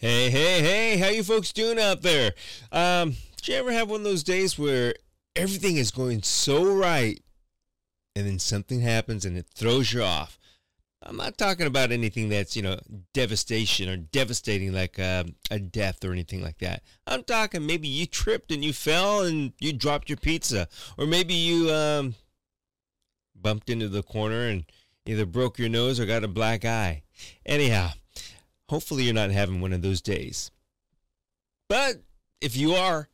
Hey, hey, hey, how you folks doing out there? Um, did you ever have one of those days where everything is going so right and then something happens and it throws you off? I'm not talking about anything that's, you know, devastation or devastating like uh, a death or anything like that. I'm talking maybe you tripped and you fell and you dropped your pizza. Or maybe you um, bumped into the corner and either broke your nose or got a black eye. Anyhow, hopefully you're not having one of those days. But if you are,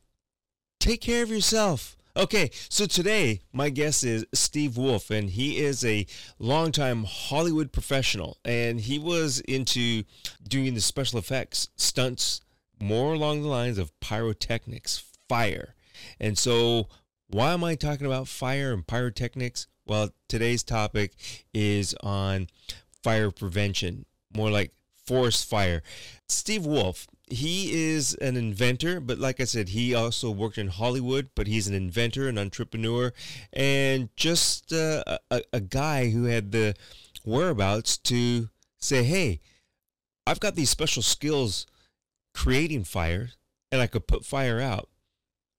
take care of yourself. Okay, so today my guest is Steve Wolf, and he is a longtime Hollywood professional, and he was into doing the special effects stunts more along the lines of pyrotechnics, fire. And so, why am I talking about fire and pyrotechnics? Well, today's topic is on fire prevention, more like forest fire. Steve Wolf he is an inventor, but like I said, he also worked in Hollywood, but he's an inventor, an entrepreneur, and just uh, a, a guy who had the whereabouts to say, hey, I've got these special skills creating fire, and I could put fire out.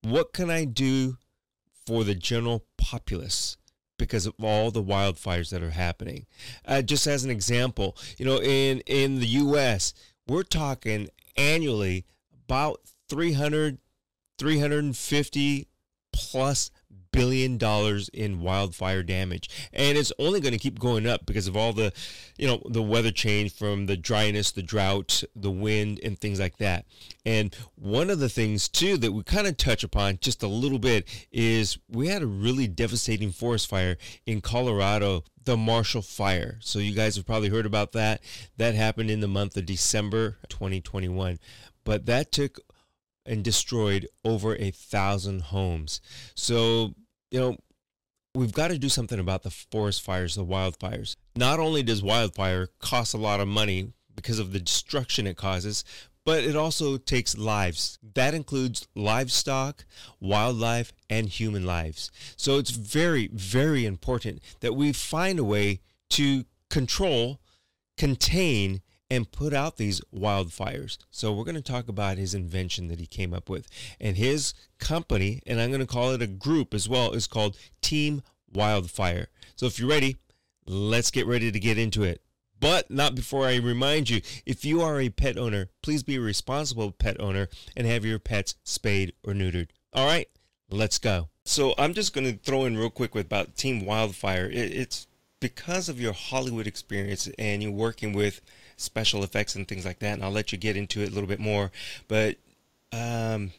What can I do for the general populace? Because of all the wildfires that are happening. Uh, just as an example, you know, in in the U.S., we're talking annually about 300 350 plus billion dollars in wildfire damage and it's only going to keep going up because of all the you know the weather change from the dryness the drought the wind and things like that and one of the things too that we kind of touch upon just a little bit is we had a really devastating forest fire in Colorado the Marshall Fire. So you guys have probably heard about that. That happened in the month of December 2021. But that took and destroyed over a thousand homes. So, you know, we've got to do something about the forest fires, the wildfires. Not only does wildfire cost a lot of money because of the destruction it causes, but it also takes lives. That includes livestock, wildlife, and human lives. So it's very, very important that we find a way to control, contain, and put out these wildfires. So we're going to talk about his invention that he came up with. And his company, and I'm going to call it a group as well, is called Team Wildfire. So if you're ready, let's get ready to get into it. But not before I remind you if you are a pet owner, please be a responsible pet owner and have your pets spayed or neutered. All right, let's go. So I'm just going to throw in real quick about Team Wildfire. it's because of your Hollywood experience and you're working with special effects and things like that, and I'll let you get into it a little bit more. But um,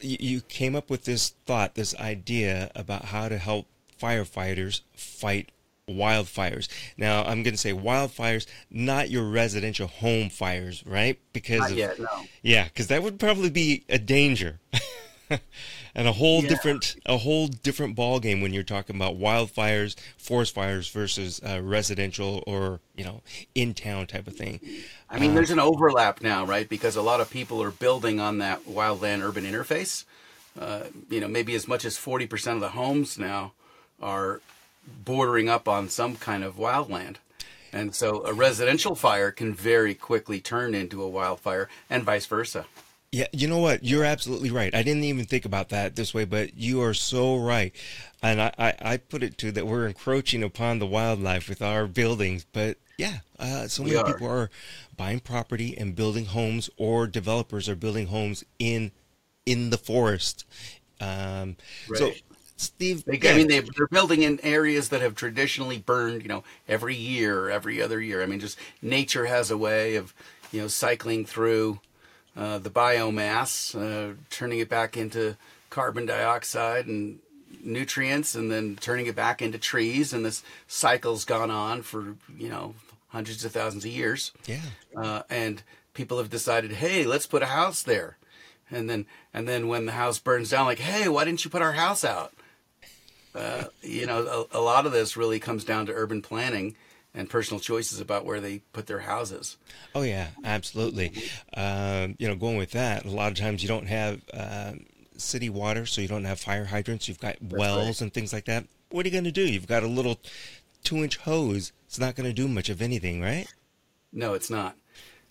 you, you came up with this thought, this idea about how to help firefighters fight wildfires. Now, I'm going to say wildfires, not your residential home fires, right? Because of, yet, no. Yeah, because that would probably be a danger. and a whole yeah. different a whole different ball game when you're talking about wildfires, forest fires versus uh, residential or you know in town type of thing. I mean, uh, there's an overlap now, right? Because a lot of people are building on that wildland urban interface. Uh, you know, maybe as much as 40% of the homes now are bordering up on some kind of wildland. And so a residential fire can very quickly turn into a wildfire and vice versa. Yeah, you know what? You're absolutely right. I didn't even think about that this way, but you are so right. And I, I, I put it to that we're encroaching upon the wildlife with our buildings. But yeah, uh, so many people are buying property and building homes, or developers are building homes in in the forest. Um, right. So Steve, they, I mean, they, they're building in areas that have traditionally burned, you know, every year, every other year. I mean, just nature has a way of, you know, cycling through uh, the biomass, uh, turning it back into carbon dioxide and nutrients, and then turning it back into trees. And this cycle's gone on for you know hundreds of thousands of years. Yeah. Uh, and people have decided, hey, let's put a house there. And then and then when the house burns down, like, hey, why didn't you put our house out? Uh, you know, a, a lot of this really comes down to urban planning and personal choices about where they put their houses. Oh yeah, absolutely. Um, you know, going with that, a lot of times you don't have uh, city water, so you don't have fire hydrants. You've got That's wells right. and things like that. What are you going to do? You've got a little two-inch hose. It's not going to do much of anything, right? No, it's not.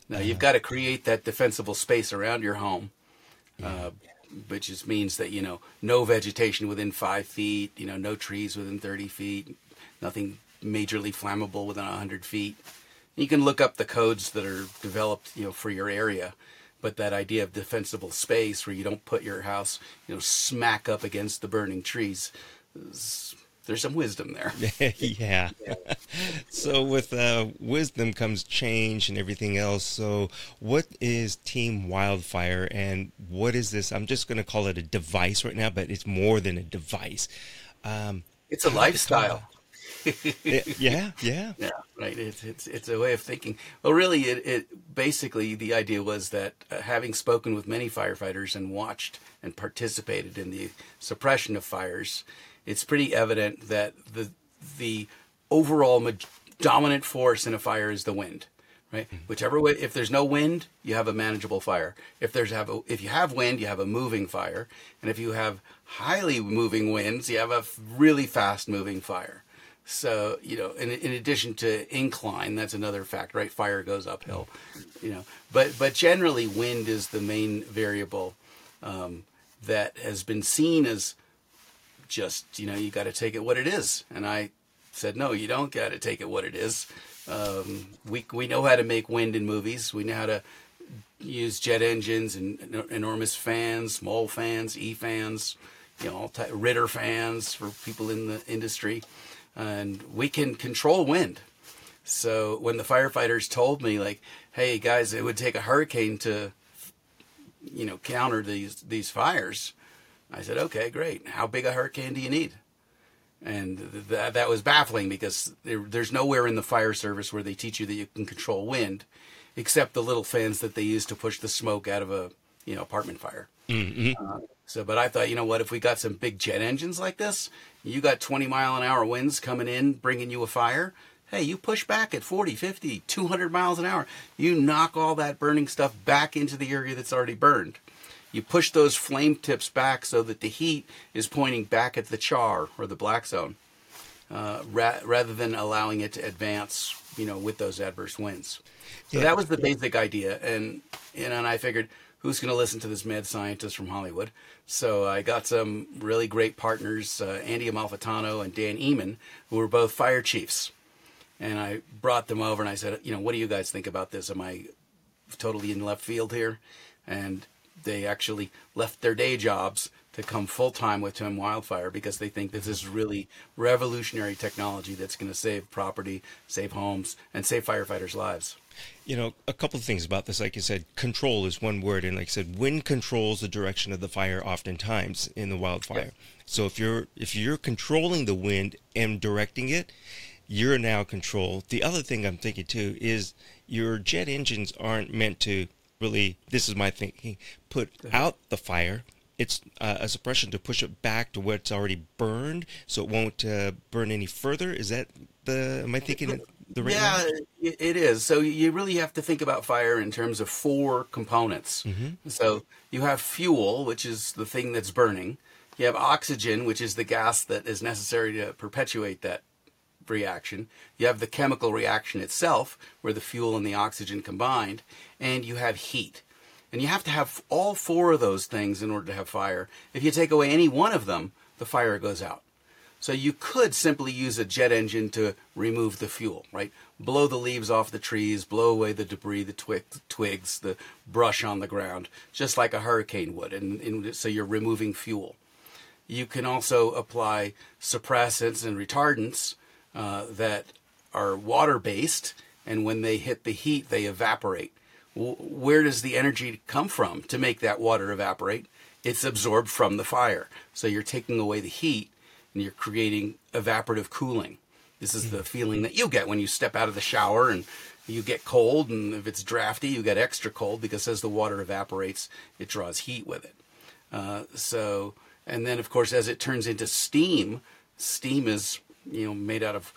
Now you've got to create that defensible space around your home, uh, which just means that you know no vegetation within five feet, you know no trees within thirty feet, nothing majorly flammable within hundred feet. You can look up the codes that are developed, you know, for your area, but that idea of defensible space where you don't put your house, you know, smack up against the burning trees. is- There's some wisdom there. yeah. so with uh, wisdom comes change and everything else. So what is Team Wildfire and what is this? I'm just going to call it a device right now, but it's more than a device. Um, It's a lifestyle. yeah, yeah. Yeah, right. It's it's it's a way of thinking. Well, really, it, it basically the idea was that uh, having spoken with many firefighters and watched and participated in the suppression of fires, it's pretty evident that the the overall ma- dominant force in a fire is the wind. Right. Whichever way, if there's no wind, you have a manageable fire. If there's have a, if you have wind, you have a moving fire, and if you have highly moving winds, you have a f- really fast moving fire. So you know, in, in addition to incline, that's another fact, right? Fire goes uphill, you know. But but generally, wind is the main variable um, that has been seen as just you know you got to take it what it is. And I said no, you don't got to take it what it is. Um, we we know how to make wind in movies. We know how to use jet engines and enormous fans, small fans, E fans, you know, all ty- Ritter fans for people in the industry, and we can control wind. So when the firefighters told me, like, "Hey guys, it would take a hurricane to, you know, counter these these fires," I said, "Okay, great. How big a hurricane do you need?" And th- that that was baffling because there, there's nowhere in the fire service where they teach you that you can control wind, except the little fans that they use to push the smoke out of a you know apartment fire. Uh, so, but I thought, you know what? If we got some big jet engines like this, you got 20 mile an hour winds coming in, bringing you a fire. Hey, you push back at 40, 50, 200 miles an hour. You knock all that burning stuff back into the area that's already burned. You push those flame tips back so that the heat is pointing back at the char or the black zone, uh, ra- rather than allowing it to advance, you know, with those adverse winds. So Yeah. that was the basic idea, and you and I figured, who's going to listen to this mad scientist from Hollywood? So I got some really great partners, uh, Andy Amalfitano and Dan Eamon, who were both fire chiefs, and I brought them over and I said, you know, what do you guys think about this? Am I totally in left field here? And they actually left their day jobs to come full time with Team Wildfire because they think this is really revolutionary technology that's going to save property, save homes, and save firefighters' lives. You know, a couple of things about this. Like you said, control is one word, and like I said, wind controls the direction of the fire oftentimes in the wildfire. So if you're if you're controlling the wind and directing it, you're now control. The other thing I'm thinking too is your jet engines aren't meant to really. This is my thinking. Put out the fire. It's uh, a suppression to push it back to where it's already burned, so it won't uh, burn any further. Is that the? Am I thinking the right? yeah, it it is. So you really have to think about fire in terms of four components. Mm-hmm. So you have fuel, which is the thing that's burning. You have oxygen, which is the gas that is necessary to perpetuate that reaction. You have the chemical reaction itself, where the fuel and the oxygen combined, and you have heat. And you have to have all four of those things in order to have fire. If you take away any one of them, the fire goes out. So you could simply use a jet engine to remove the fuel, right? Blow the leaves off the trees, blow away the debris, the twig, twigs, the brush on the ground, just like a hurricane would. And, and so you're removing fuel. You can also apply suppressants and retardants uh, that are water based, and when they hit the heat, they evaporate. Where does the energy come from to make that water evaporate? It's absorbed from the fire. So you're taking away the heat and you're creating evaporative cooling. This is the feeling that you get when you step out of the shower and you get cold, and if it's drafty, you get extra cold because as the water evaporates, it draws heat with it. Uh, so, and then of course, as it turns into steam, steam is you know made out of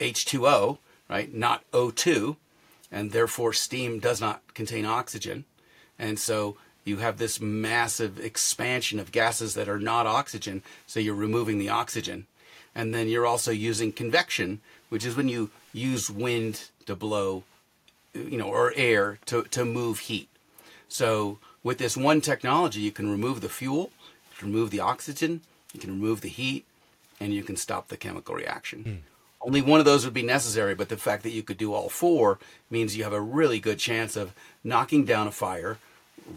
H2O, right? Not O2, and therefore steam does not contain oxygen, and so you have this massive expansion of gases that are not oxygen. So you're removing the oxygen, and then you're also using convection, which is when you use wind to blow you know, or air to, to move heat. So with this one technology, you can remove the fuel, you can remove the oxygen, you can remove the heat, and you can stop the chemical reaction. Mm. Only one of those would be necessary, but the fact that you could do all four means you have a really good chance of knocking down a fire,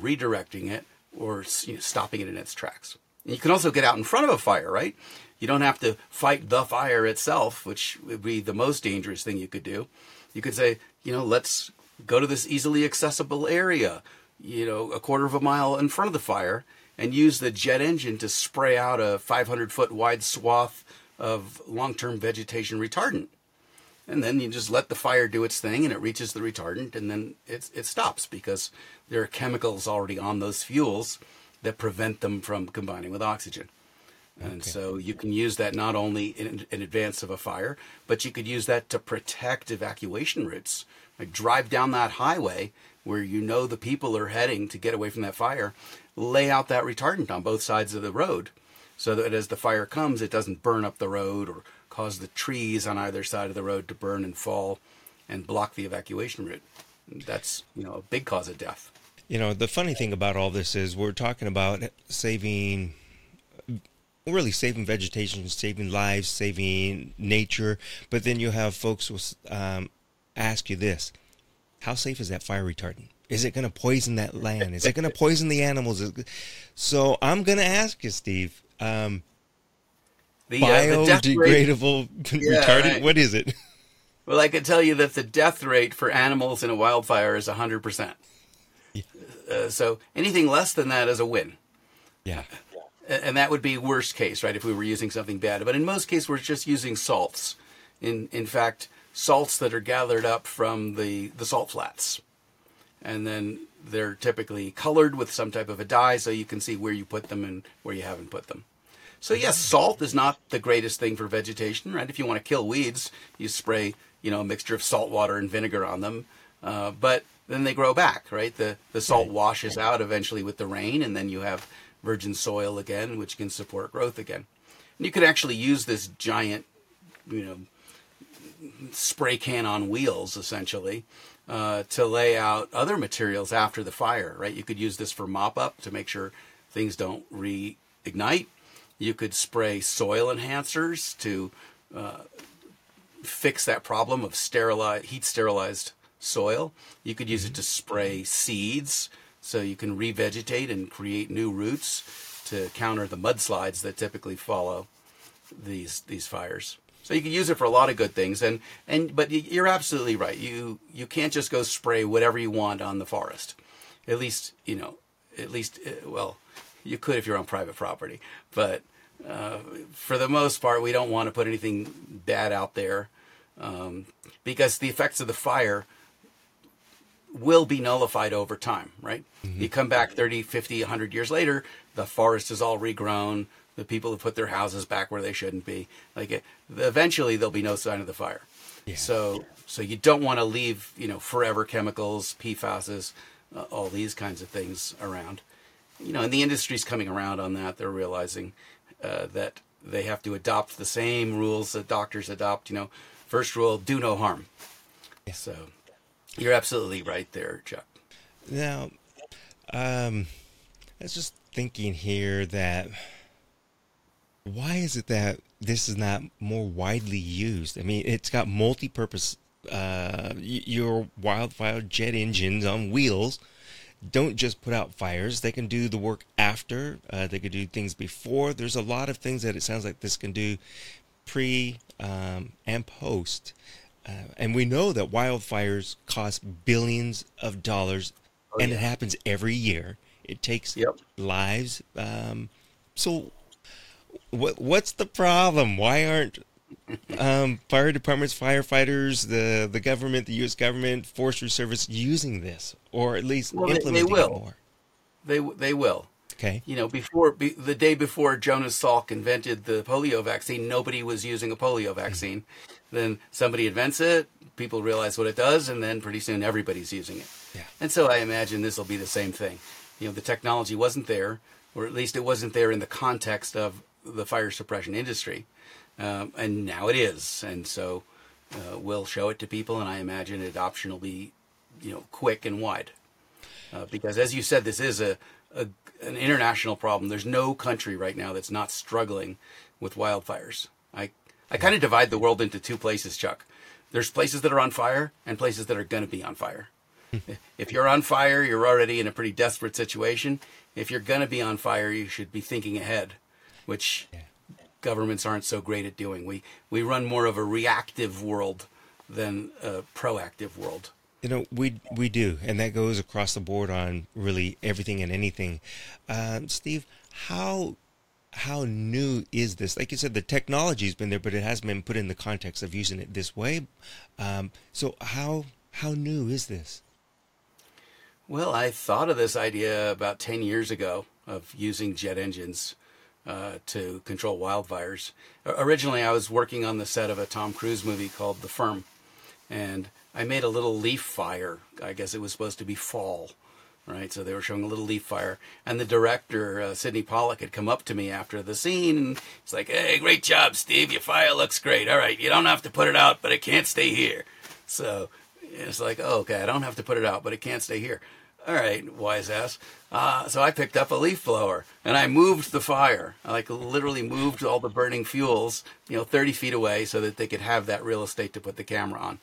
redirecting it, or you know, stopping it in its tracks. And you can also get out in front of a fire, right? You don't have to fight the fire itself, which would be the most dangerous thing you could do. You could say, you know, let's go to this easily accessible area, you know, a quarter of a mile in front of the fire, and use the jet engine to spray out a 500 foot wide swath of long term vegetation retardant. And then you just let the fire do its thing and it reaches the retardant and then it, it stops because there are chemicals already on those fuels that prevent them from combining with oxygen. And okay. so you can use that not only in, in, advance of a fire, but you could use that to protect evacuation routes. Like drive down that highway where you know the people are heading to get away from that fire, lay out that retardant on both sides of the road so that as the fire comes, it doesn't burn up the road or cause the trees on either side of the road to burn and fall and block the evacuation route. That's, you know, a big cause of death. You know, the funny thing about all this is we're talking about saving really saving vegetation, saving lives, saving nature. But then you have folks will um, ask you this: How safe is that fire retardant? Is it going to poison that land? Is it going to poison the animals? So I'm going to ask you, Steve. Um, the, uh, biodegradable the yeah, retardant. Right. What is it? Well, I can tell you that the death rate for animals in a wildfire is 100%. Yeah. Uh, so anything less than that is a win. Yeah and that would be worst case, right? If we were using something bad, but in most cases, we're just using salts. In in fact, salts that are gathered up from the the salt flats, and then they're typically colored with some type of a dye, so you can see where you put them and where you haven't put them. So yes, salt is not the greatest thing for vegetation, right? If you want to kill weeds, you spray you know a mixture of salt water and vinegar on them, uh, but then they grow back, right? The the salt washes out eventually with the rain, and then you have virgin soil again, which can support growth again. And you could actually use this giant, you know, spray can on wheels essentially uh, to lay out other materials after the fire, right? You could use this for mop up to make sure things don't reignite. You could spray soil enhancers to uh, fix that problem of sterilized, heat sterilized soil. You could use it to spray seeds so you can revegetate and create new roots to counter the mudslides that typically follow these these fires. So you can use it for a lot of good things, and and but you're absolutely right. You you can't just go spray whatever you want on the forest. At least you know, at least uh, well, you could if you're on private property, but uh, for the most part, we don't want to put anything bad out there um, because the effects of the fire will be nullified over time, right? Mm-hmm. You come back 30, 50, 100 years later, the forest is all regrown. The people have put their houses back where they shouldn't be. Like it, eventually, there'll be no sign of the fire. Yeah. So, so you don't want to leave, you know, forever chemicals, PFASs, uh, all these kinds of things around. You know, and the industry's coming around on that. They're realizing uh, that they have to adopt the same rules that doctors adopt. You know, first rule: do no harm. Yeah. So you're absolutely right there, Chuck. Now, um, I was just thinking here that why is it that this is not more widely used? I mean, it's got multi-purpose. Uh, your wildfire jet engines on wheels don't just put out fires; they can do the work after. Uh, they could do things before. There's a lot of things that it sounds like this can do pre um, and post. Uh, and we know that wildfires cost billions of dollars, oh, and yeah. it happens every year. It takes yep. lives. Um, so, what what's the problem? Why aren't um, fire departments, firefighters, the the government, the U.S. government, Forestry Service using this, or at least well, implementing they, they will. it more? They they will. Okay. You know, before be, the day before Jonas Salk invented the polio vaccine, nobody was using a polio vaccine. Mm-hmm. Then somebody invents it, people realize what it does, and then pretty soon everybody's using it. Yeah. And so I imagine this will be the same thing. You know, the technology wasn't there, or at least it wasn't there in the context of the fire suppression industry, um, and now it is. And so uh, we'll show it to people, and I imagine adoption will be you know, quick and wide. Uh, because as you said, this is a, a an international problem. There's no country right now that's not struggling with wildfires. I I kind of divide the world into two places, Chuck. There's places that are on fire and places that are going to be on fire. if you're on fire, you're already in a pretty desperate situation. If you're going to be on fire, you should be thinking ahead, which. Governments aren't so great at doing. We we run more of a reactive world than a proactive world. You know, we we do, and that goes across the board on really everything and anything. Um, Steve, how how new is this? Like you said, the technology's been there, but it hasn't been put in the context of using it this way. Um, so how how new is this? Well, I thought of this idea about ten years ago of using jet engines uh, to control wildfires. Originally, I was working on the set of a Tom Cruise movie called The Firm, and I made a little leaf fire. I guess it was supposed to be fall, right? So they were showing a little leaf fire, and the director uh, Sydney Pollack had come up to me after the scene, and he's like, "Hey, great job, Steve. Your fire looks great. All right, you don't have to put it out, but it can't stay here." So it's like, oh, okay, I don't have to put it out, but it can't stay here. All right, wise ass. Uh, so I picked up a leaf blower and I moved the fire. I like literally moved all the burning fuels, you know, 30 feet away so that they could have that real estate to put the camera on.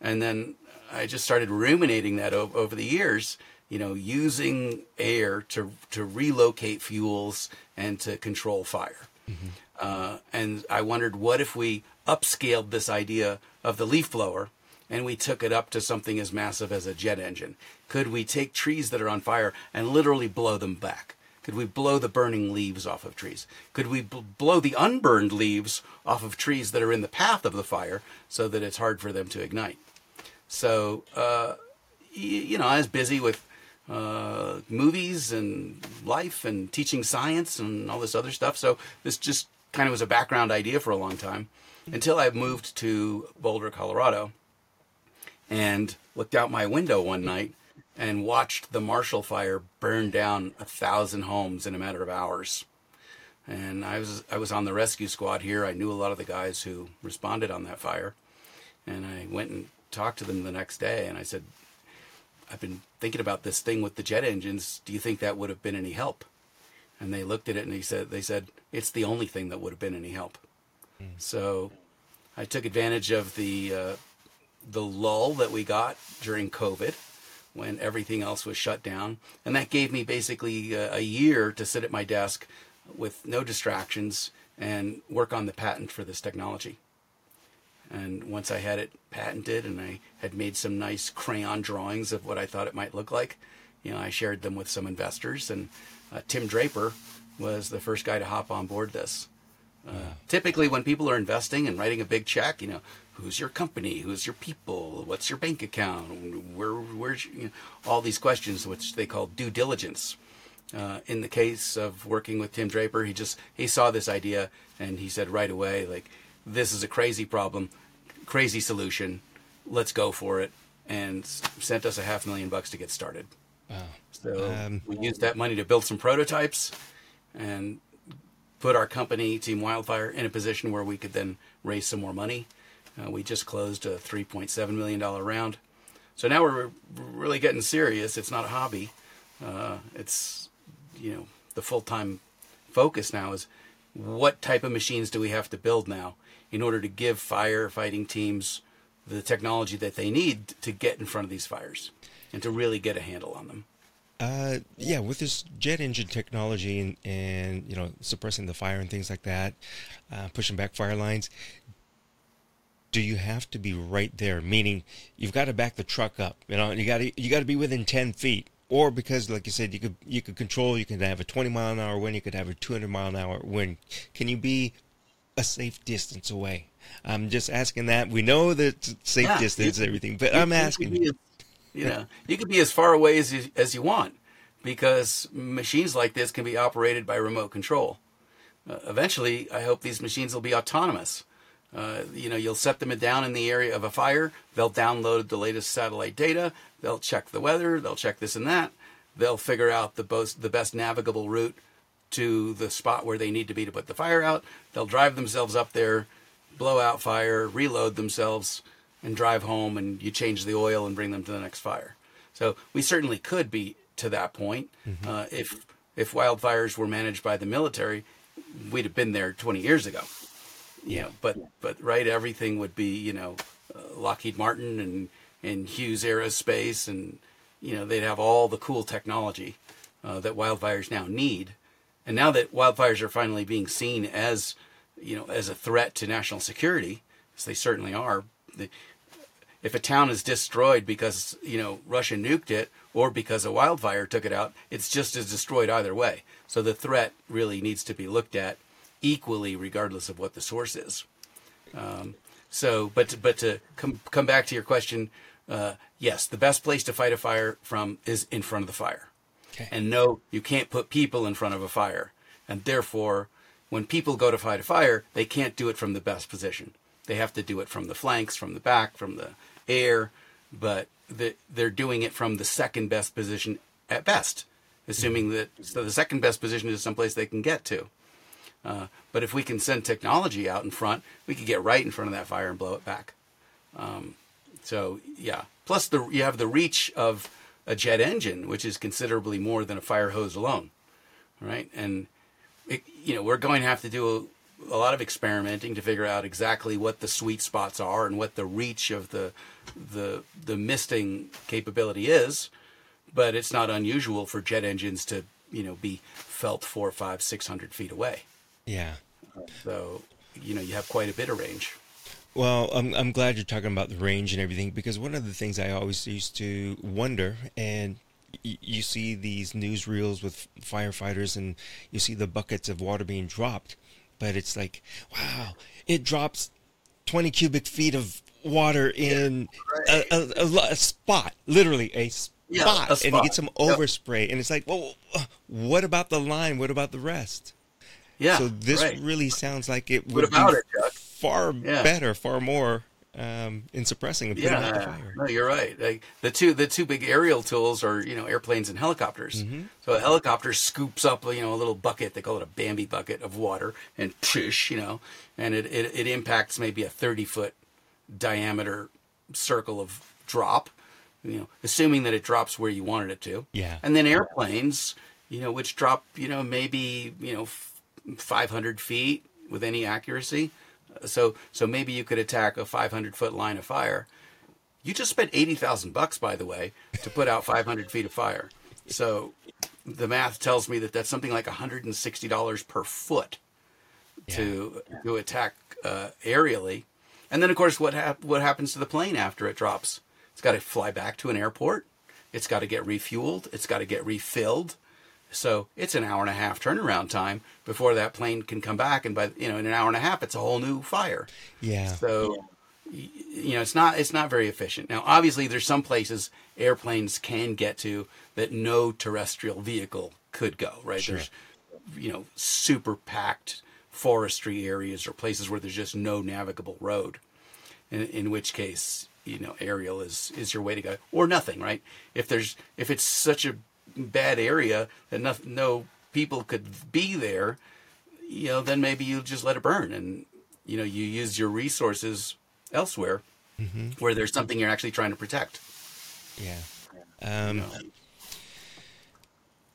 And then I just started ruminating that over, over the years, you know, using air to, to relocate fuels and to control fire. Mm-hmm. Uh, and I wondered, what if we upscaled this idea of the leaf blower and we took it up to something as massive as a jet engine? Could we take trees that are on fire and literally blow them back? Could we blow the burning leaves off of trees? Could we bl- blow the unburned leaves off of trees that are in the path of the fire so that it's hard for them to ignite? So, uh, you, you, know, I was busy with uh, movies and life and teaching science and all this other stuff. So this just kind of was a background idea for a long time until I moved to Boulder, Colorado, and looked out my window one night and watched the Marshall Fire burn down a thousand homes in a matter of hours. And I was I was on the rescue squad here. I knew a lot of the guys who responded on that fire, and I went and talked to them the next day and I said, I've been thinking about this thing with the jet engines. Do you think that would have been any help? And they looked at it and he said, they said, it's the only thing that would have been any help. Mm. So I took advantage of the, uh, the lull that we got during COVID when everything else was shut down. And that gave me basically a, a year to sit at my desk with no distractions and work on the patent for this technology. And once I had it patented and I had made some nice crayon drawings of what I thought it might look like, you know, I shared them with some investors. And uh, Tim Draper was the first guy to hop on board this. Uh. Typically, when people are investing and writing a big check, you know, who's your company, who's your people, what's your bank account, where, where's you know, all these questions, which they call due diligence. Uh, in the case of working with Tim Draper, he just he saw this idea and he said right away, like, this is a crazy problem crazy solution. Let's go for it. And sent us a half million bucks to get started. Wow. So um, we used that money to build some prototypes and put our company, Team Wildfire, in a position where we could then raise some more money. Uh, we just closed a $3.7 million round. So now we're really getting serious. It's not a hobby. Uh, it's, you know, the full time focus now is what type of machines do we have to build now in order to give firefighting teams the technology that they need to get in front of these fires and to really get a handle on them. Uh, yeah, with this jet engine technology and, and you know suppressing the fire and things like that, uh, pushing back fire lines. Do you have to be right there? Meaning, you've got to back the truck up. You know, you got to you got to be within ten feet, or because, like you said, you could you could control. You could have a twenty mile an hour wind. You could have a two hundred mile an hour wind. Can you be a safe distance away? I'm just asking that. We know that safe yeah, distance and everything, but I'm asking. You, know, you could be as far away as you, as you want because machines like this can be operated by remote control. Uh, eventually, I hope these machines will be autonomous. Uh, you know, you'll set them down in the area of a fire. They'll download the latest satellite data. They'll check the weather. They'll check this and that. They'll figure out the most, the best navigable route to the spot where they need to be to put the fire out. They'll drive themselves up there, blow out fire, reload themselves, and drive home and you change the oil and bring them to the next fire. So we certainly could be to that point. Uh, if if wildfires were managed by the military, we'd have been there 20 years ago. You Yeah. know, but but right, everything would be you know uh, Lockheed Martin and and Hughes Aerospace, and you know they'd have all the cool technology uh, that wildfires now need. And now that wildfires are finally being seen as you know as a threat to national security, as they certainly are, the, if a town is destroyed because you know Russia nuked it or because a wildfire took it out, it's just as destroyed either way. So the threat really needs to be looked at equally, regardless of what the source is. Um, so, but to, but to come come back to your question, uh, yes, the best place to fight a fire from is in front of the fire. Okay. And no, you can't put people in front of a fire. And therefore, when people go to fight a fire, they can't do it from the best position. They have to do it from the flanks, from the back, from the air, but the, they're doing it from the second best position at best, assuming that so the second best position is someplace they can get to. Uh, but if we can send technology out in front, we could get right in front of that fire and blow it back. Um, so yeah. Plus, the you have the reach of a jet engine, which is considerably more than a fire hose alone, right? And it, you know we're going to have to do a, a lot of experimenting to figure out exactly what the sweet spots are and what the reach of the the the misting capability is. But it's not unusual for jet engines to you know be felt four, five, six hundred feet away. Yeah. So you know you have quite a bit of range. Well, I'm I'm glad you're talking about the range and everything because one of the things I always used to wonder, and y- you see these newsreels with firefighters, and you see the buckets of water being dropped, but it's like, wow, it drops 20 cubic feet of water in a, a, a, a spot, literally a spot, Yeah, a and you spot. get some Yep. overspray, and it's like, well, what about the line? What about the rest? Yeah. so this right. really sounds like it would be it, far Yeah. better, far more um, in suppressing and putting out the fire. no, you're right. Like the two the two big aerial tools are you know airplanes and helicopters. Mm-hmm. So a helicopter scoops up you know a little bucket they call it a Bambi bucket of water and push you know and it, it it impacts maybe a 30 foot diameter circle of drop. You know, assuming that it drops where you wanted it to. Yeah. And then airplanes, you know, which drop you know maybe you know f- 500 feet with any accuracy. So so maybe you could attack a 500 foot line of fire. You just spent 80,000 bucks, by the way, to put out 500 feet of fire. So the math tells me that that's something like $160 per foot to to attack uh, aerially. And then, of course, what hap- what happens to the plane after it drops? It's got to fly back to an airport. It's got to get refueled. It's got to get refilled. So it's an hour and a half turnaround time before that plane can come back, and by you know in an hour and a half, it's a whole new fire. Yeah. So you know it's not it's not very efficient. Now, obviously, there's some places airplanes can get to that no terrestrial vehicle could go. Right? Sure. There's you know super packed forestry areas or places where there's just no navigable road. In, in which case, you know, aerial is is your way to go, or nothing. Right? If there's if it's such a bad area that no, no people could be there, you know, then maybe you just let it burn and you know you use your resources elsewhere where there's something you're actually trying to protect. Yeah. Um,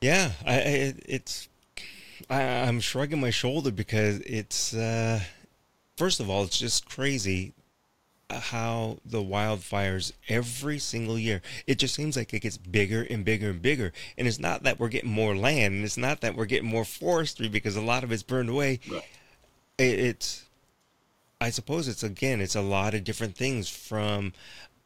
yeah. I, I it- it's I, I'm shrugging my shoulder because it's uh, first of all, it's just crazy how the wildfires every single year. It just seems like it gets bigger and bigger and bigger. And it's not that we're getting more land. And it's not that we're getting more forestry because a lot of it's burned away. Right. it, it's i suppose it's again it's a lot of different things from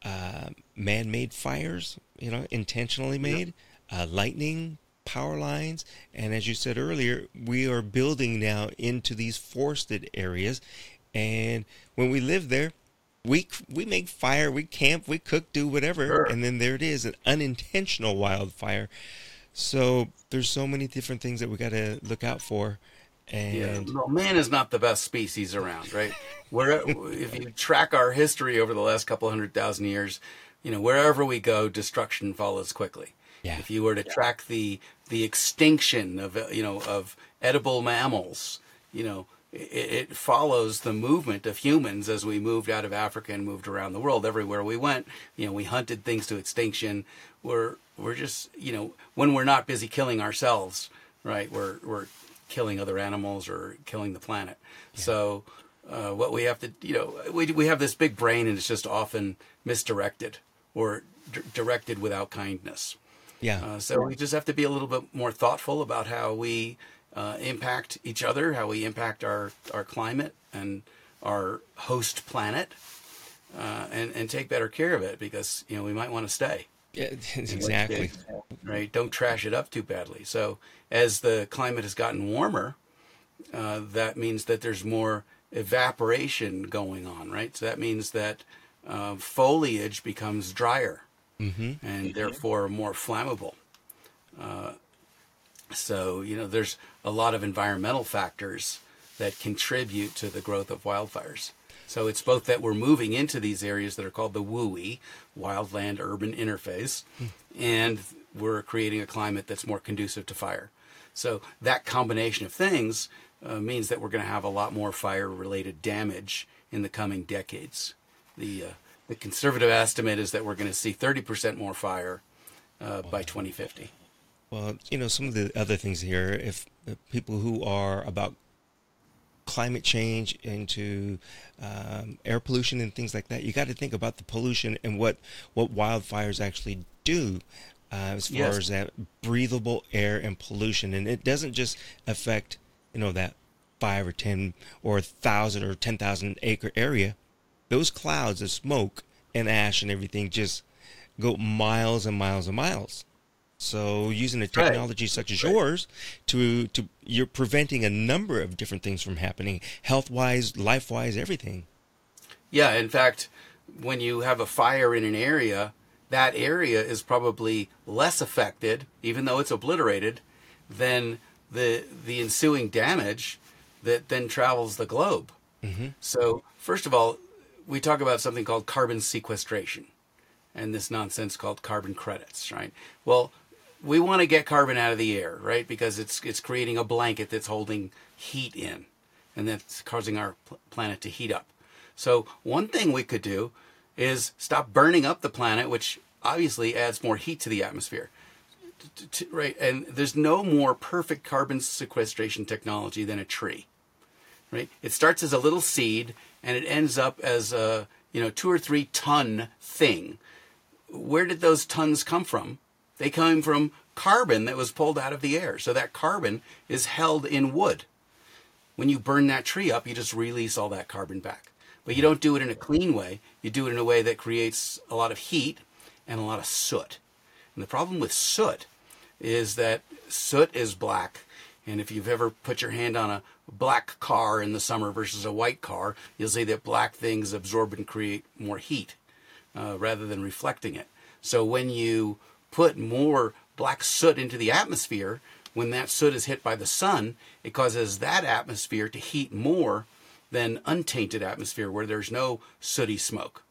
uh, man-made fires you know intentionally made uh, lightning power lines and as you said earlier we are building now into these forested areas and when we live there we we make fire, we camp, we cook, do whatever, Sure. and then there it is, an unintentional wildfire. So there's so many different things that we got to look out for, and well, man is not the best species around, right? Where if you track our history over the last couple hundred thousand years, you know wherever we go, destruction follows quickly. Yeah. If you were to track the the extinction of uh, you know of edible mammals, you know it, it follows the movement of humans as we moved out of Africa and moved around the world. Everywhere we went, you know, we hunted things to extinction. We're we're just you know when we're not busy killing ourselves, right? We're we're killing other animals or killing the planet. Yeah. So uh, what we have to, you know, we we have this big brain and it's just often misdirected or d- directed without kindness. Yeah. Uh, so we just have to be a little bit more thoughtful about how we uh, impact each other, how we impact our our climate and our host planet, uh, and and take better care of it because you know we might want to stay. Yeah, exactly. Right. Don't trash it up too badly. So as the climate has gotten warmer, uh, that means that there's more evaporation going on. Right. So that means that uh, foliage becomes drier mm-hmm. and therefore more flammable. Uh, so you know, there's a lot of environmental factors that contribute to the growth of wildfires. So it's both that we're moving into these areas that are called the WUI, wildland urban interface, and we're creating a climate that's more conducive to fire. So that combination of things uh, means that we're going to have a lot more fire related damage in the coming decades. The, uh, the conservative estimate is that we're going to see 30% more fire uh, by 2050. Well, you know, some of the other things here, if people who are about climate change into um, air pollution and things like that. You got to think about the pollution and what what wildfires actually do. Uh, as far yes. as that breathable air and pollution, and it doesn't just affect you know that five or ten or thousand or ten thousand acre area. Those clouds of smoke and ash and everything just go miles and miles and miles. So using a technology right. such as right. yours to to you're preventing a number of different things from happening, health wise, life wise, everything. Yeah, in fact, when you have a fire in an area, that area is probably less affected, even though it's obliterated, than the the ensuing damage that then travels the globe. Mm-hmm. So first of all, we talk about something called carbon sequestration and this nonsense called carbon credits, right? Well, we want to get carbon out of the air, right? Because it's it's creating a blanket that's holding heat in, and that's causing our pl- planet to heat up. So one thing we could do is stop burning up the planet, which obviously adds more heat to the atmosphere. right, and there's no more perfect carbon sequestration technology than a tree. Right, it starts as a little seed and it ends up as a you know two or three ton thing. Where did those tons come from? They came from carbon that was pulled out of the air. So that carbon is held in wood. When you burn that tree up, you just release all that carbon back. But you don't do it in a clean way. You do it in a way that creates a lot of heat and a lot of soot. And the problem with soot is that soot is black. And if you've ever put your hand on a black car in the summer versus a white car, you'll see that black things absorb and create more heat uh, rather than reflecting it. So when you put more black soot into the atmosphere, when that soot is hit by the sun, it causes that atmosphere to heat more than untainted atmosphere where there's no sooty smoke.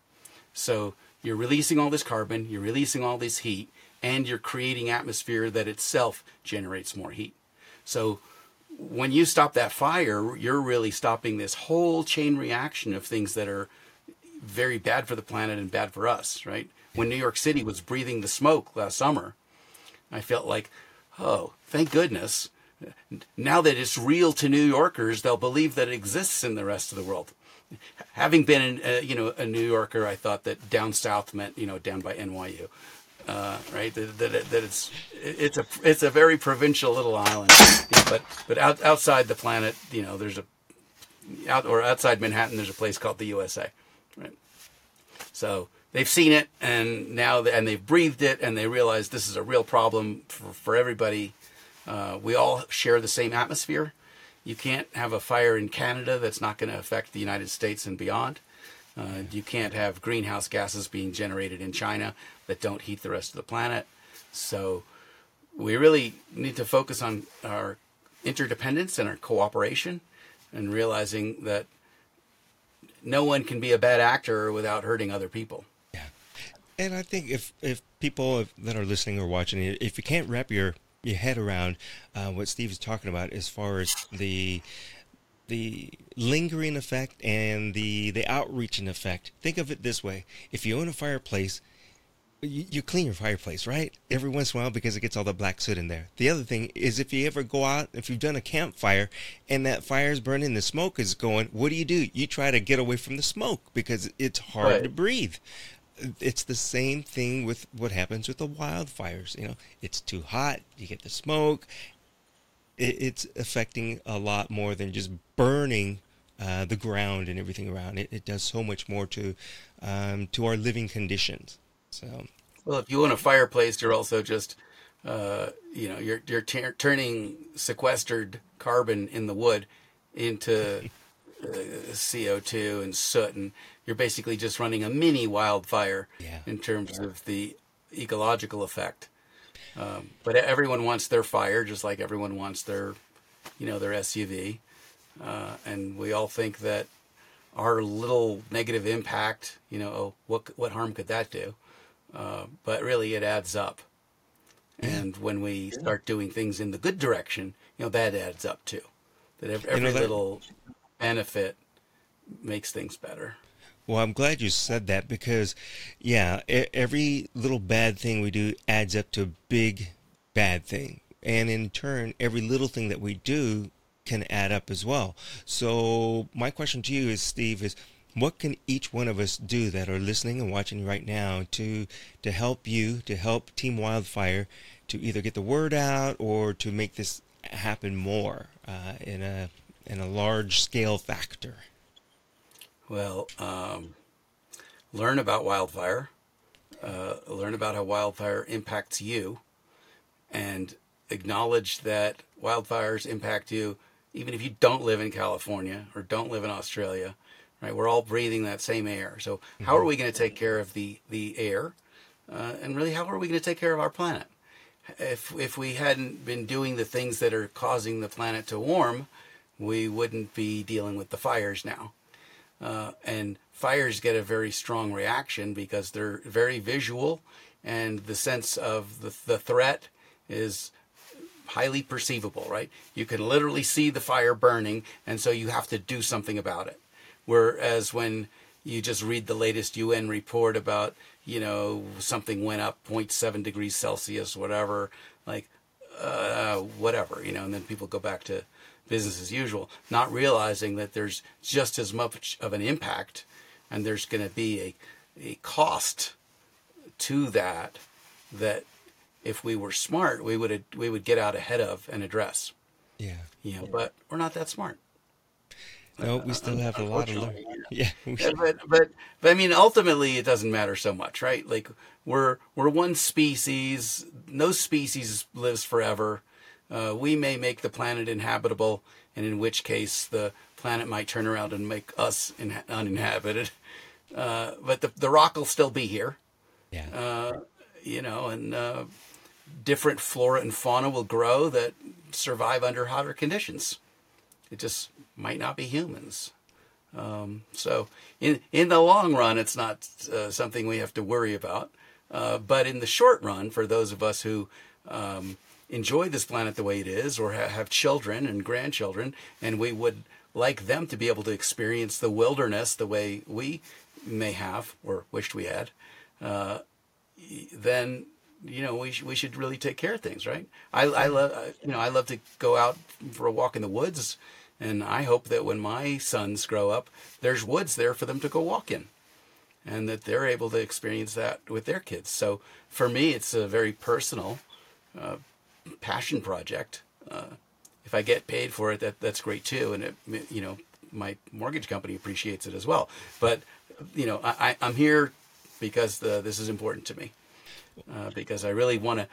So you're releasing all this carbon, you're releasing all this heat, and you're creating atmosphere that itself generates more heat. So when you stop that fire, you're really stopping this whole chain reaction of things that are very bad for the planet and bad for us, right? when New York City was breathing the smoke last summer, I felt like, oh, thank goodness. Now that it's real to New Yorkers, they'll believe that it exists in the rest of the world. Having been, uh, you know, a New Yorker, I thought that down south meant, you know, down by NYU, uh, right? That, that, that, it's it's a it's a very provincial little island, but but out, outside the planet, you know, there's a out or outside Manhattan, there's a place called the USA, right? So they've seen it and now and they've breathed it and they realize this is a real problem for, for everybody. Uh, we all share the same atmosphere. You can't have a fire in Canada that's not going to affect the United States and beyond. Uh, you can't have greenhouse gases being generated in China that don't heat the rest of the planet. So we really need to focus on our interdependence and our cooperation and realizing that no one can be a bad actor without hurting other people. Yeah. And I think if if people that are listening or watching, if you can't wrap your your head around uh, what Steve is talking about as far as the the lingering effect and the the outreaching effect. Think of it this way: if you own a fireplace, you, you clean your fireplace, right? Every once in a while because it gets all the black soot in there. The other thing is if you ever go out, if you've done a campfire and that fire's burning, the smoke is going, what do you do? You try to get away from the smoke because it's hard Right. to breathe. It's the same thing with what happens with the wildfires. You know, it's too hot, you get the smoke. It, it's affecting a lot more than just burning uh, the ground and everything around it. It does so much more to um, to our living conditions. So Well, if you own a fireplace, you're also just, uh, you know, you're you're tur turning sequestered carbon in the wood into uh, CO2 and soot, and you're basically just running a mini wildfire Yeah. in terms of the ecological effect. Um, but everyone wants their fire, just like everyone wants their, you know, their SUV, uh, and we all think that our little negative impact, you know, oh, what what harm could that do? Uh, but really, it adds up. And when we start doing things in the good direction, you know, that adds up too. That ev- every know, that- little benefit makes things better. Well, I'm glad you said that because, yeah, every little bad thing we do adds up to a big bad thing. And in turn, every little thing that we do can add up as well. So, my question to you is, Steve, is what can each one of us do that are listening and watching right now to to help you, to help Team Wildfire, to either get the word out or to make this happen more uh, in a in a large scale factor? Well, um, learn about wildfire, uh, learn about how wildfire impacts you, and acknowledge that wildfires impact you even if you don't live in California or don't live in Australia. Right, we're all breathing that same air. So, how are we going to take care of the the air, uh, and really, how are we going to take care of our planet? If if we hadn't been doing the things that are causing the planet to warm, we wouldn't be dealing with the fires now. Uh, and fires get a very strong reaction because they're very visual, and the sense of the, the threat is highly perceivable, right? You can literally see the fire burning, and so you have to do something about it. Whereas when you just read the latest UN report about, you know, something went up 0.7 degrees Celsius, whatever, like, uh, whatever, you know, and then people go back to business as usual, not realizing that there's just as much of an impact and there's going to be a, a cost to that that if we were smart, we would we would get out ahead of and address. Yeah. You know, but we're not that smart. No, we still have a lot of learning. Yeah, Yeah, but but but I mean, ultimately, it doesn't matter so much, right? Like we're we're one species. No species lives forever. Uh, we may make the planet inhabitable, and in which case the planet might turn around and make us in, uninhabited. Uh, but the the rock will still be here, yeah, uh, you know, and uh, different flora and fauna will grow that survive under hotter conditions. It just might not be humans. Um, so in in the long run, it's not uh, something we have to worry about. Uh, but in the short run, for those of us who um, enjoy this planet the way it is, or ha- have children and grandchildren, and we would like them to be able to experience the wilderness the way we may have or wished we had, uh, then you know we sh- we should really take care of things, right? I I love you know I love to go out for a walk in the woods, and I hope that when my sons grow up, there's woods there for them to go walk in, and that they're able to experience that with their kids. So for me, it's a very personal uh, passion project. Uh, if I get paid for it, that that's great too, and it you know my mortgage company appreciates it as well. But you know I, I I'm here because the, this is important to me uh, because I really want to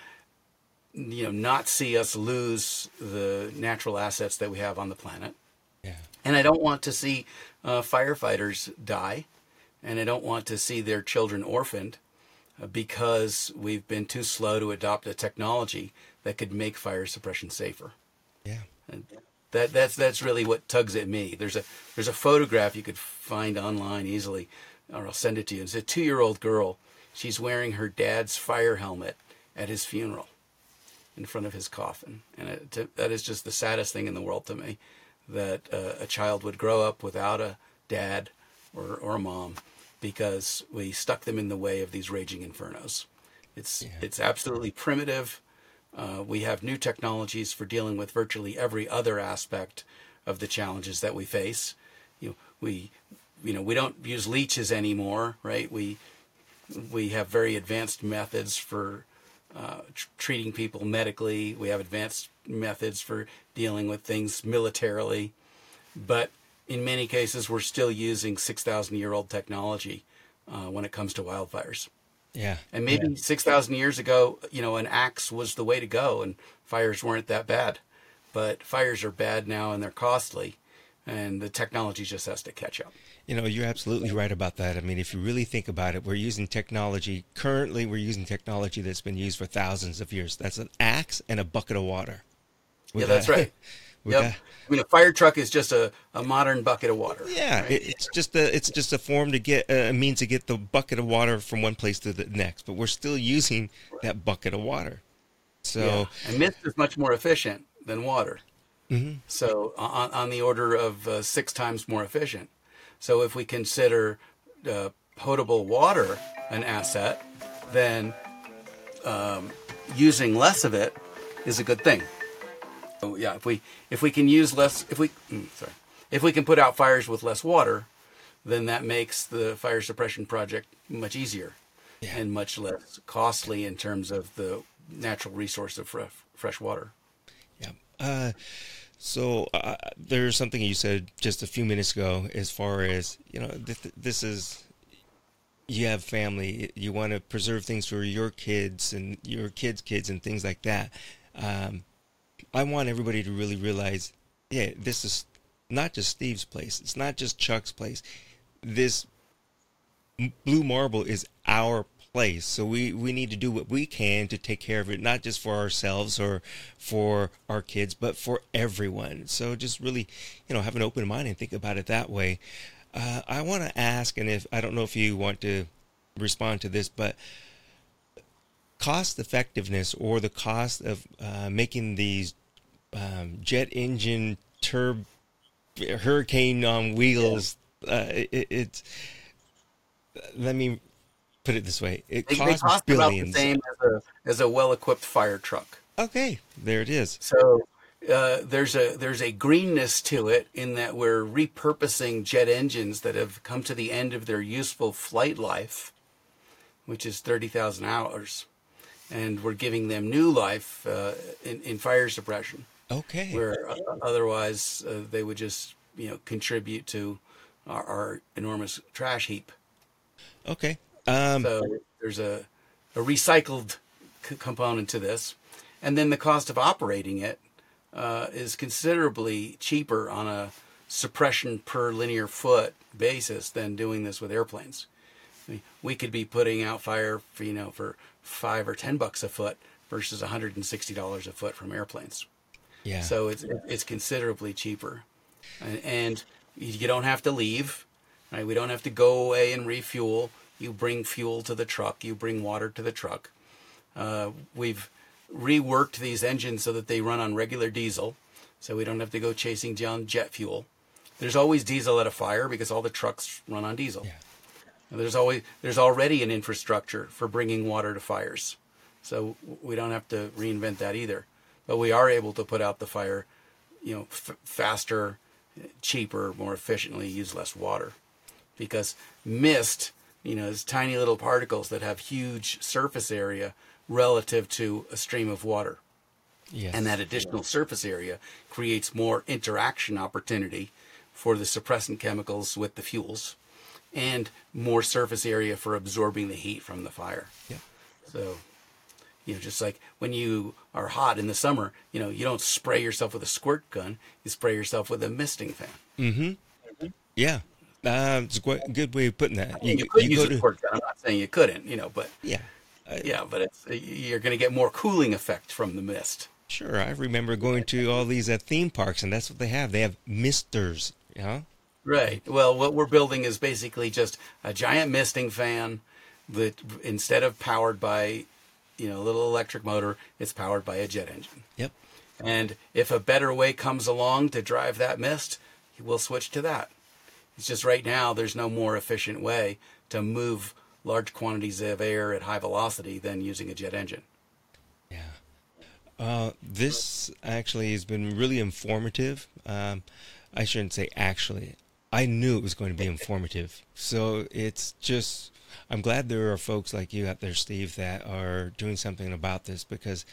you know not see us lose the natural assets that we have on the planet, yeah, and I don't want to see uh, firefighters die, and I don't want to see their children orphaned uh, because we've been too slow to adopt a technology that could make fire suppression safer. yeah. And that that's that's really what tugs at me. There's a there's a photograph you could find online easily, or I'll send it to you. It's a two year old girl. She's wearing her dad's fire helmet at his funeral, in front of his coffin, and it, to, that is just the saddest thing in the world to me. that uh, a child would grow up without a dad or, or a mom because we stuck them in the way of these raging infernos. It's Yeah. it's absolutely primitive. Uh, we have new technologies for dealing with virtually every other aspect of the challenges that we face. You know, we you know we don't use leeches anymore, right? We we have very advanced methods for uh, tr- treating people medically. We have advanced methods for dealing with things militarily, but in many cases, we're still using six thousand year old technology uh, when it comes to wildfires. Yeah. And maybe 6,000 years ago, you know, an axe was the way to go and fires weren't that bad. But fires are bad now and they're costly and the technology just has to catch up. You know, you're absolutely right about that. I mean, if you really think about it, we're using technology. Currently, we're using technology that's been used for thousands of years. That's an axe and a bucket of water. Yeah, that's right. we Yep. got- I mean, a fire truck is just a, a modern bucket of water. yeah, right? it's just a it's just a form to get a means to get the bucket of water from one place to the next. But we're still using that bucket of water. So Yeah. And mist is much more efficient than water. Mhm. So on, on the order of uh, six times more efficient. So if we consider uh, potable water an asset, then um, using less of it is a good thing. So yeah, if we if we can use less, if we mm, sorry, if we can put out fires with less water, then that makes the fire suppression project much easier Yeah. and much less costly in terms of the natural resource of fresh, fresh water. Yeah. Uh, so uh, there's something you said just a few minutes ago, as far as you know, th- this is you have family, you want to preserve things for your kids and your kids' kids and things like that. Um, I want everybody to really realize, yeah, this is not just Steve's place. It's not just Chuck's place. This Blue Marble is our place. So we, we need to do what we can to take care of it, not just for ourselves or for our kids, but for everyone. So just really, you know, have an open mind and think about it that way. Uh, I want to ask, and if I don't know if you want to respond to this, but cost effectiveness or the cost of uh, making these um, jet engine turb hurricane on wheels uh, it, it's let me put it this way it They, they costs cost about the same as a, as a well-equipped fire truck. okay there it is. So uh, there's a there's a greenness to it in that we're repurposing jet engines that have come to the end of their useful flight life, which is thirty thousand hours, and we're giving them new life uh, in, in fire suppression, okay where uh, otherwise uh, they would just you know contribute to our, our enormous trash heap. okay um So there's a, a recycled c- component to this. And then the cost of operating it uh, is considerably cheaper on a suppression per linear foot basis than doing this with airplanes. I mean, we could be putting out fire for, you know, for five or ten bucks a foot versus $160 a foot from airplanes. yeah So it's it's considerably cheaper, and, and you don't have to leave. Right? We don't have to go away and refuel. You bring fuel to the truck. You bring water to the truck. Uh, we've reworked these engines so that they run on regular diesel, so we don't have to go chasing down jet fuel. There's always diesel at a fire because all the trucks run on diesel. Yeah. There's always there's already an infrastructure for bringing water to fires, so we don't have to reinvent that either. But we are able to put out the fire, you know, f- faster, cheaper, more efficiently, use less water, because mist, you know, is tiny little particles that have huge surface area relative to a stream of water. yes And that additional surface area creates more interaction opportunity for the suppressant chemicals with the fuels and more surface area for absorbing the heat from the fire. yeah So, you know, just like when you are hot in the summer, you know, you don't spray yourself with a squirt gun, you spray yourself with a misting fan. mm-hmm yeah uh, it's a good way of putting that I mean, you, could use go a to squirt gun. I'm not saying you couldn't, you know, but yeah I- yeah, but it's you're going to get more cooling effect from the mist. Sure, I remember going to all these uh, theme parks, and that's what they have. They have misters, you know. Right. Well, what we're building is basically just a giant misting fan that instead of powered by, you know, a little electric motor, it's powered by a jet engine. Yep. And if a better way comes along to drive that mist, we'll switch to that. It's just right now there's no more efficient way to move large quantities of air at high velocity than using a jet engine. Yeah. Uh, this actually has been really informative. Um, I shouldn't say actually. I knew it was going to be informative. So it's just, I'm glad there are folks like you out there, Steve, that are doing something about this because,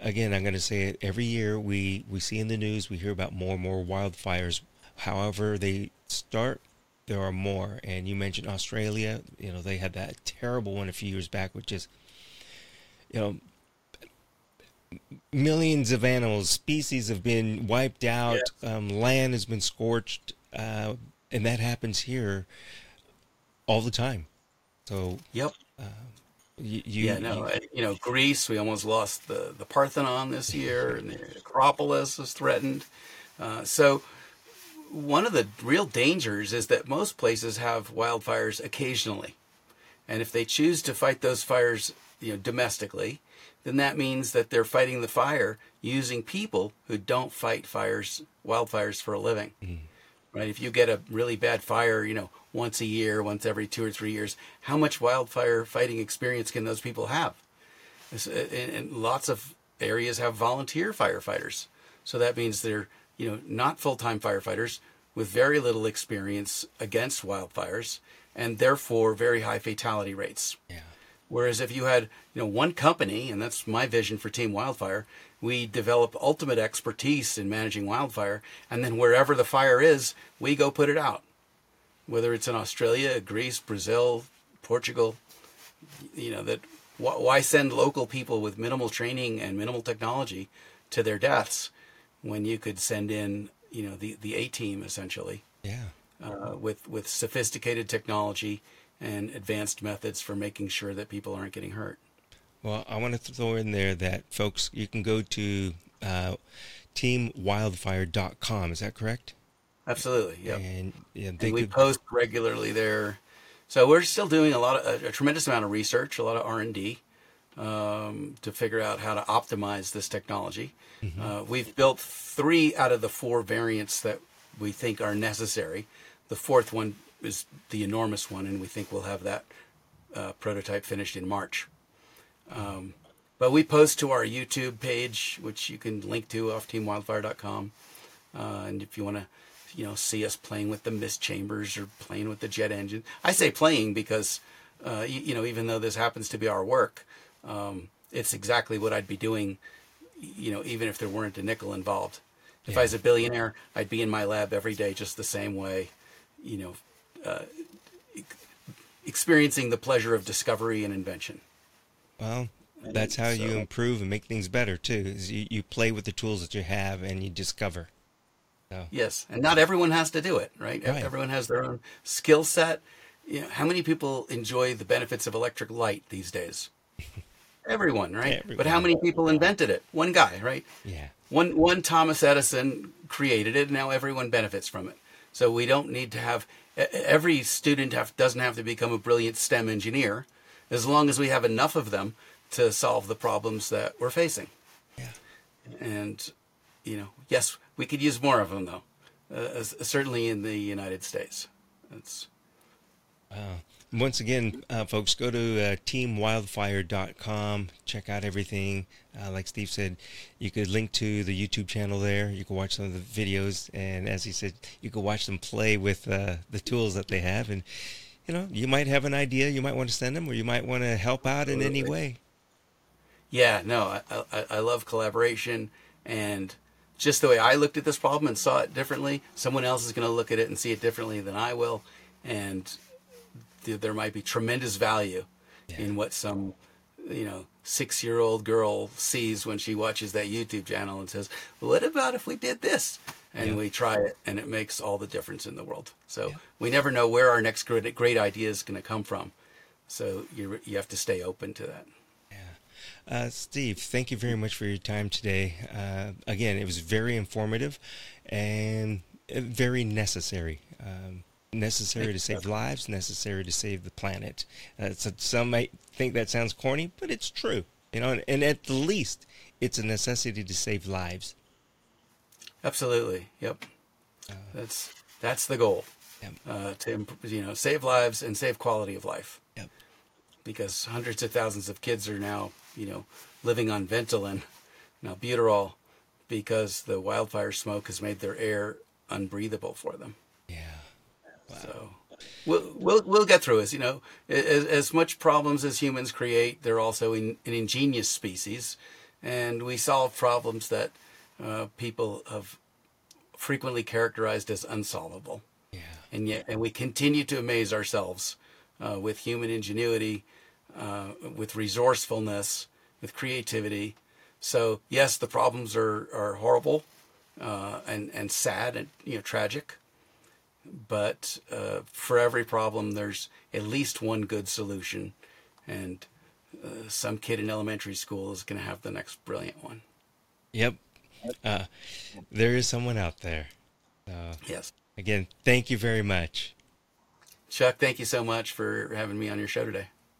again, I'm going to say it every year we, we see in the news, we hear about more and more wildfires. However, they start, there are more. And you mentioned Australia, you know, they had that terrible one a few years back, which is, you know, millions of animals, species have been wiped out. Yes. Um, land has been scorched, uh, and that happens here all the time. So, yep. Uh, you, you, yeah, no, you, you, know, Greece, we almost lost the, the Parthenon this year, and the Acropolis is threatened. Uh, so, one of the real dangers is that most places have wildfires occasionally. And if they choose to fight those fires, you know, domestically, then that means that they're fighting the fire using people who don't fight fires, wildfires for a living. Mm. Right? If you get a really bad fire, you know, once a year, once every two or three years, how much wildfire fighting experience can those people have? Uh, and lots of areas have volunteer firefighters. So that means they're, you know, not full-time firefighters with very little experience against wildfires and therefore very high fatality rates. Yeah. Whereas if you had, you know, one company, and that's my vision for Team Wildfire, we develop ultimate expertise in managing wildfire, and then wherever the fire is, we go put it out. Whether it's in Australia, Greece, Brazil, Portugal, you know, that why send local people with minimal training and minimal technology to their deaths when you could send in, you know, the, the A team essentially. Yeah. Uh, with, with sophisticated technology and advanced methods for making sure that people aren't getting hurt. Well, I want to throw in there that folks, you can go to uh, teamwildfire.com. Is that correct? Absolutely. Yeah. And, yeah, and we could... post regularly there. So we're still doing a lot of a, a tremendous amount of research, a lot of R and D um, to figure out how to optimize this technology. Mm-hmm. Uh, we've built three out of the four variants that we think are necessary. The fourth one is the enormous one, and we think we'll have that uh, prototype finished in March. Um, but we post to our YouTube page, which you can link to off teamwildfire.com. Uh, and if you want to, you know, see us playing with the mist chambers or playing with the jet engine, I say playing because, uh, you, you, know, even though this happens to be our work, um, it's exactly what I'd be doing, you know, even if there weren't a nickel involved. If yeah. I was a billionaire, I'd be in my lab every day just the same way, you know, uh, experiencing the pleasure of discovery and invention. Well, that's how so, you improve and make things better too. Is you, you play with the tools that you have and you discover. So. Yes, and not everyone has to do it, right? right. Everyone has their own skill set. You know, how many people enjoy the benefits of electric light these days? Everyone, right? Everyone. But how many people invented it? One guy, right? Yeah. One one Thomas Edison created it. Now everyone benefits from it. So we don't need to have every student have, doesn't have to become a brilliant STEM engineer, as long as we have enough of them to solve the problems that we're facing. Yeah. And, you know, yes, we could use more of them, though. Uh, certainly in the United States. It's. Uh, once again, uh, folks, go to uh, teamwildfire.com. Check out everything. Uh, like Steve said, you could link to the YouTube channel there. You can watch some of the videos, and as he said, you can watch them play with uh, the tools that they have. And you know, you might have an idea. You might want to send them, or you might want to help out in any way. Yeah, no, I, I, I love collaboration, and just the way I looked at this problem and saw it differently, someone else is going to look at it and see it differently than I will, and there might be tremendous value yeah. in what some you know six year old girl sees when she watches that YouTube channel and says, "What about if we did this?" And yeah. we try it, and it makes all the difference in the world. So yeah. we never know where our next great, great idea is going to come from. So you you have to stay open to that. Yeah, uh, Steve, thank you very much for your time today. Uh, again, it was very informative and uh, very necessary. Um, necessary to save lives, necessary to save the planet. Uh, so some might think that sounds corny, but it's true. You know, and, and, at the least, it's a necessity to save lives. Absolutely. Yep. That's that's the goal. Yep. Uh, to you know save lives and save quality of life. Yep. Because hundreds of thousands of kids are now you know living on Ventolin, now albuterol, because the wildfire smoke has made their air unbreathable for them. Yeah. So we'll we'll we'll get through this. You know, as, as much problems as humans create, they're also in, an ingenious species, and we solve problems that uh, people have frequently characterized as unsolvable. Yeah. And yet, and we continue to amaze ourselves uh, with human ingenuity, uh, with resourcefulness, with creativity. So yes, the problems are are horrible uh, and and sad and you know tragic but uh, for every problem, there's at least one good solution, and uh, some kid in elementary school is going to have the next brilliant one. Yep. Uh, there is someone out there. Uh, Yes. again, thank you very much. Chuck, thank you so much for having me on your show today.